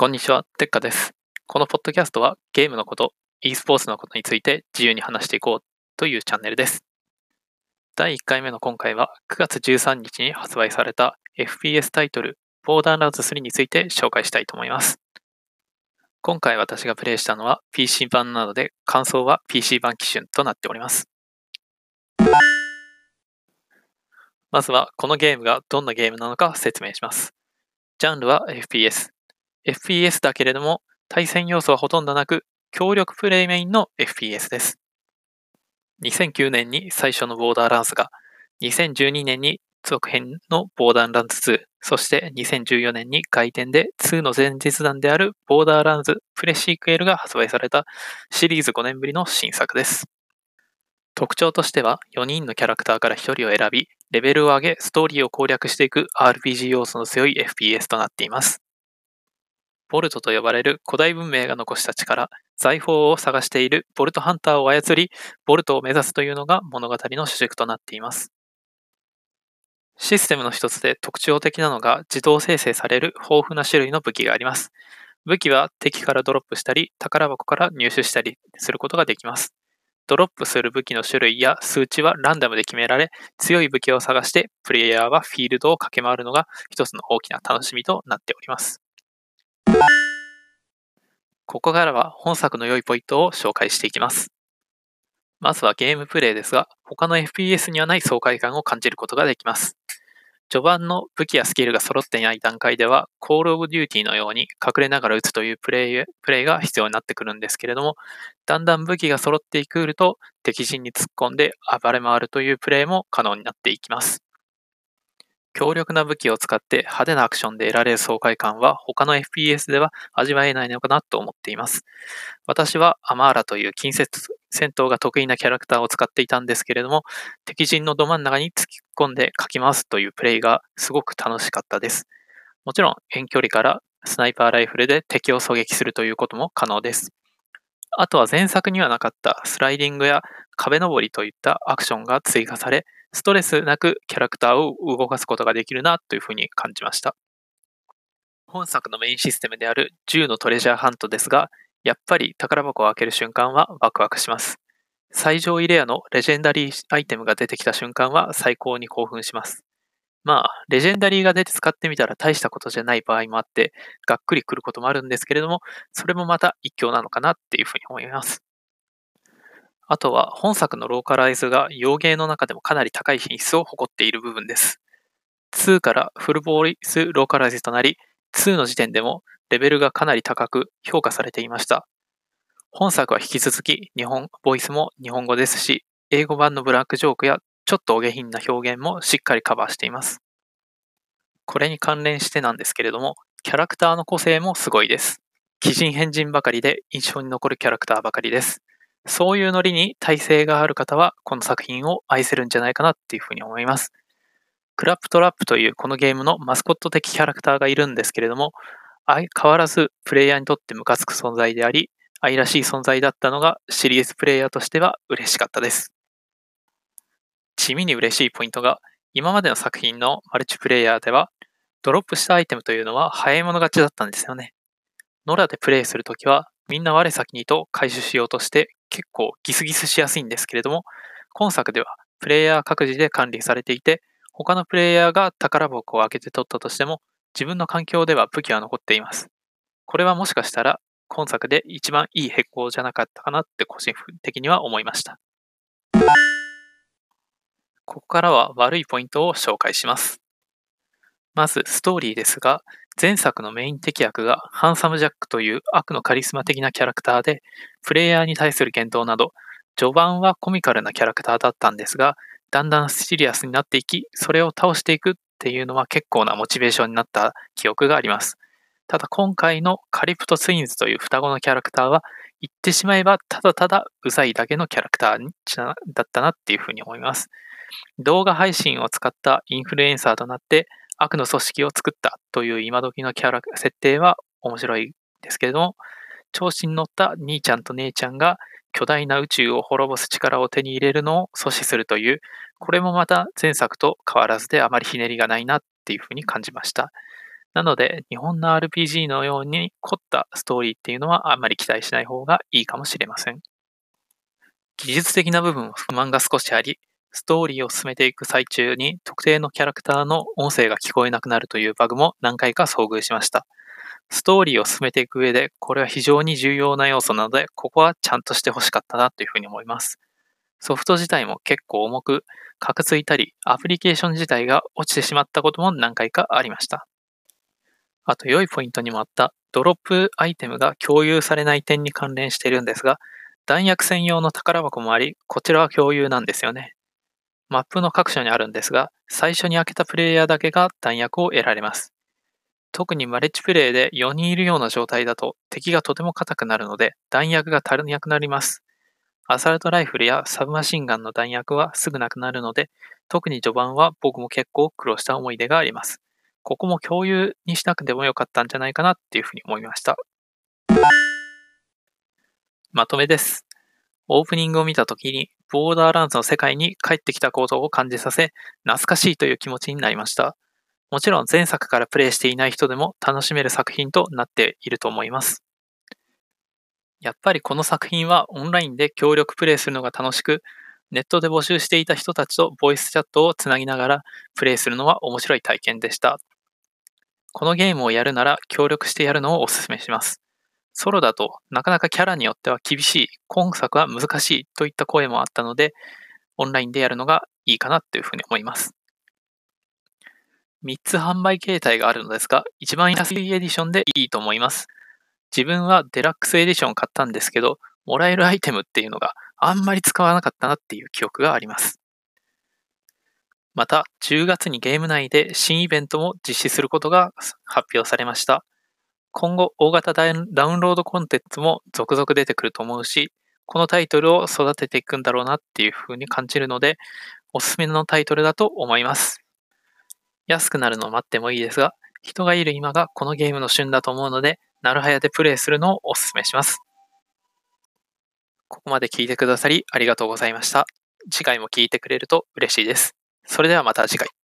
こんにちは、テッカです。このポッドキャストはゲームのこと、e スポーツのことについて自由に話していこうというチャンネルです。第1回目の今回は9月13日に発売された FPS タイトル、ボーダーランズ3について紹介したいと思います。今回私がプレイしたのは PC 版なので感想は PC 版基準となっております。まずはこのゲームがどんなゲームなのか説明します。ジャンルは FPS。FPS だけれども対戦要素はほとんどなく協力プレイメインの FPS です。2009年に最初のボーダーランスが、2012年に続編のボーダーランズ2、そして2014年に外伝で2の前日談であるボーダーランズプレシークエルが発売されたシリーズ5年ぶりの新作です。特徴としては4人のキャラクターから1人を選び、レベルを上げ、ストーリーを攻略していく RPG 要素の強い FPS となっています。ボルトと呼ばれる古代文明が残した力、財宝を探しているボルトハンターを操り、ボルトを目指すというのが物語の主軸となっています。システムの一つで特徴的なのが自動生成される豊富な種類の武器があります。武器は敵からドロップしたり、宝箱から入手したりすることができます。ドロップする武器の種類や数値はランダムで決められ、強い武器を探して、プレイヤーはフィールドを駆け回るのが一つの大きな楽しみとなっております。ここからは本作の良いポイントを紹介していきます。まずはゲームプレイですが、他の FPS にはない爽快感を感じることができます。序盤の武器やスキルが揃っていない段階では、コールオブデューティーのように隠れながら撃つというプレイプレイが必要になってくるんですけれども、だんだん武器が揃っていくると、敵陣に突っ込んで暴れ回るというプレイも可能になっていきます。強力な武器を使って派手なアクションで得られる爽快感は他の FPS では味わえないのかなと思っています。私はアマーラという近接戦闘が得意なキャラクターを使っていたんですけれども、敵陣のど真ん中に突き込んでかき回すというプレイがすごく楽しかったです。もちろん遠距離からスナイパーライフルで敵を狙撃するということも可能です。あとは前作にはなかったスライディングや壁登りといったアクションが追加され、ストレスなくキャラクターを動かすことができるなというふうに感じました。本作のメインシステムである銃のトレジャーハントですが、やっぱり宝箱を開ける瞬間はワクワクします。最上位レアのレジェンダリーアイテムが出てきた瞬間は最高に興奮します。まあ、レジェンダリーが出て使ってみたら大したことじゃない場合もあって、がっくりくることもあるんですけれども、それもまた一興なのかなっていうふうに思います。あとは本作のローカライズが洋芸の中でもかなり高い品質を誇っている部分です。2からフルボーイスローカライズとなり、2の時点でもレベルがかなり高く評価されていました。本作は引き続き日本ボイスも日本語ですし、英語版のブラックジョークやちょっとお下品な表現もしっかりカバーしています。これに関連してなんですけれども、キャラクターの個性もすごいです。鬼人変人ばかりで印象に残るキャラクターばかりです。そういうノリに耐性がある方は、この作品を愛せるんじゃないかなっていうふうに思います。クラップトラップというこのゲームのマスコット的キャラクターがいるんですけれども、変わらずプレイヤーにとってムカつく存在であり、愛らしい存在だったのがシリーズプレイヤーとしては嬉しかったです。地味に嬉しいポイントが、今までの作品のマルチプレイヤーでは、ドロップしたアイテムというのは早い者勝ちだったんですよね。ノラでプレイするときは、みんな我先にと回収しようとして結構ギスギスしやすいんですけれども、今作ではプレイヤー各自で管理されていて、他のプレイヤーが宝箱を開けて取ったとしても、自分の環境では武器は残っています。これはもしかしたら今作で一番いい変更じゃなかったかなって個人的には思いました。ここからは悪いポイントを紹介します。まずストーリーですが、前作のメイン敵役がハンサムジャックという悪のカリスマ的なキャラクターで、プレイヤーに対する言動など、序盤はコミカルなキャラクターだったんですが、だんだんシリアスになっていき、それを倒していくっていうのは結構なモチベーションになった記憶があります。ただ今回のカリプトツインズという双子のキャラクターは、言ってしまえばただただうざいだけのキャラクターだったなっていうふうに思います。動画配信を使ったインフルエンサーとなって悪の組織を作ったという今時のキャラ設定は面白いですけれども、調子に乗った兄ちゃんと姉ちゃんが巨大な宇宙を滅ぼす力を手に入れるのを阻止するという、これもまた前作と変わらずであまりひねりがないなっていうふうに感じました。なので、日本の RPG のように凝ったストーリーっていうのはあんまり期待しない方がいいかもしれません。技術的な部分は不満が少しあり、ストーリーを進めていく最中に特定のキャラクターの音声が聞こえなくなるというバグも何回か遭遇しました。ストーリーを進めていく上で、これは非常に重要な要素なので、ここはちゃんとしてほしかったなというふうに思います。ソフト自体も結構重く、カクついたり、アプリケーション自体が落ちてしまったことも何回かありました。あと良いポイントにもあったドロップアイテムが共有されない点に関連しているんですが、弾薬専用の宝箱もあり、こちらは共有なんですよね。マップの各所にあるんですが、最初に開けたプレイヤーだけが弾薬を得られます。特にマレッジプレイで4人いるような状態だと敵がとても硬くなるので弾薬が足りなくなります。アサルトライフルやサブマシンガンの弾薬はすぐなくなるので、特に序盤は僕も結構苦労した思い出があります。ここも共有にしなくてもよかったんじゃないかなっていうふうに思いました。まとめです。オープニングを見たときに、ボーダーランズの世界に帰ってきたことを感じさせ、懐かしいという気持ちになりました。もちろん前作からプレイしていない人でも楽しめる作品となっていると思います。やっぱりこの作品はオンラインで協力プレイするのが楽しく、ネットで募集していた人たちとボイスチャットをつなぎながらプレイするのは面白い体験でした。このゲームをやるなら協力してやるのをお勧めします。ソロだとなかなかキャラによっては厳しい、今作は難しいといった声もあったので、オンラインでやるのがいいかなというふうに思います。3つ販売形態があるのですが、一番安いエディションでいいと思います。自分はデラックスエディションを買ったんですけど、もらえるアイテムっていうのがあんまり使わなかったなっていう記憶があります。また、10月にゲーム内で新イベントも実施することが発表されました。今後、大型ダウンロードコンテンツも続々出てくると思うし、このタイトルを育てていくんだろうなっていうふうに感じるので、おすすめのタイトルだと思います。安くなるのを待ってもいいですが、人がいる今がこのゲームの旬だと思うので、なるはやでプレイするのをお勧めします。ここまで聞いてくださりありがとうございました。次回も聞いてくれると嬉しいです。それではまた次回。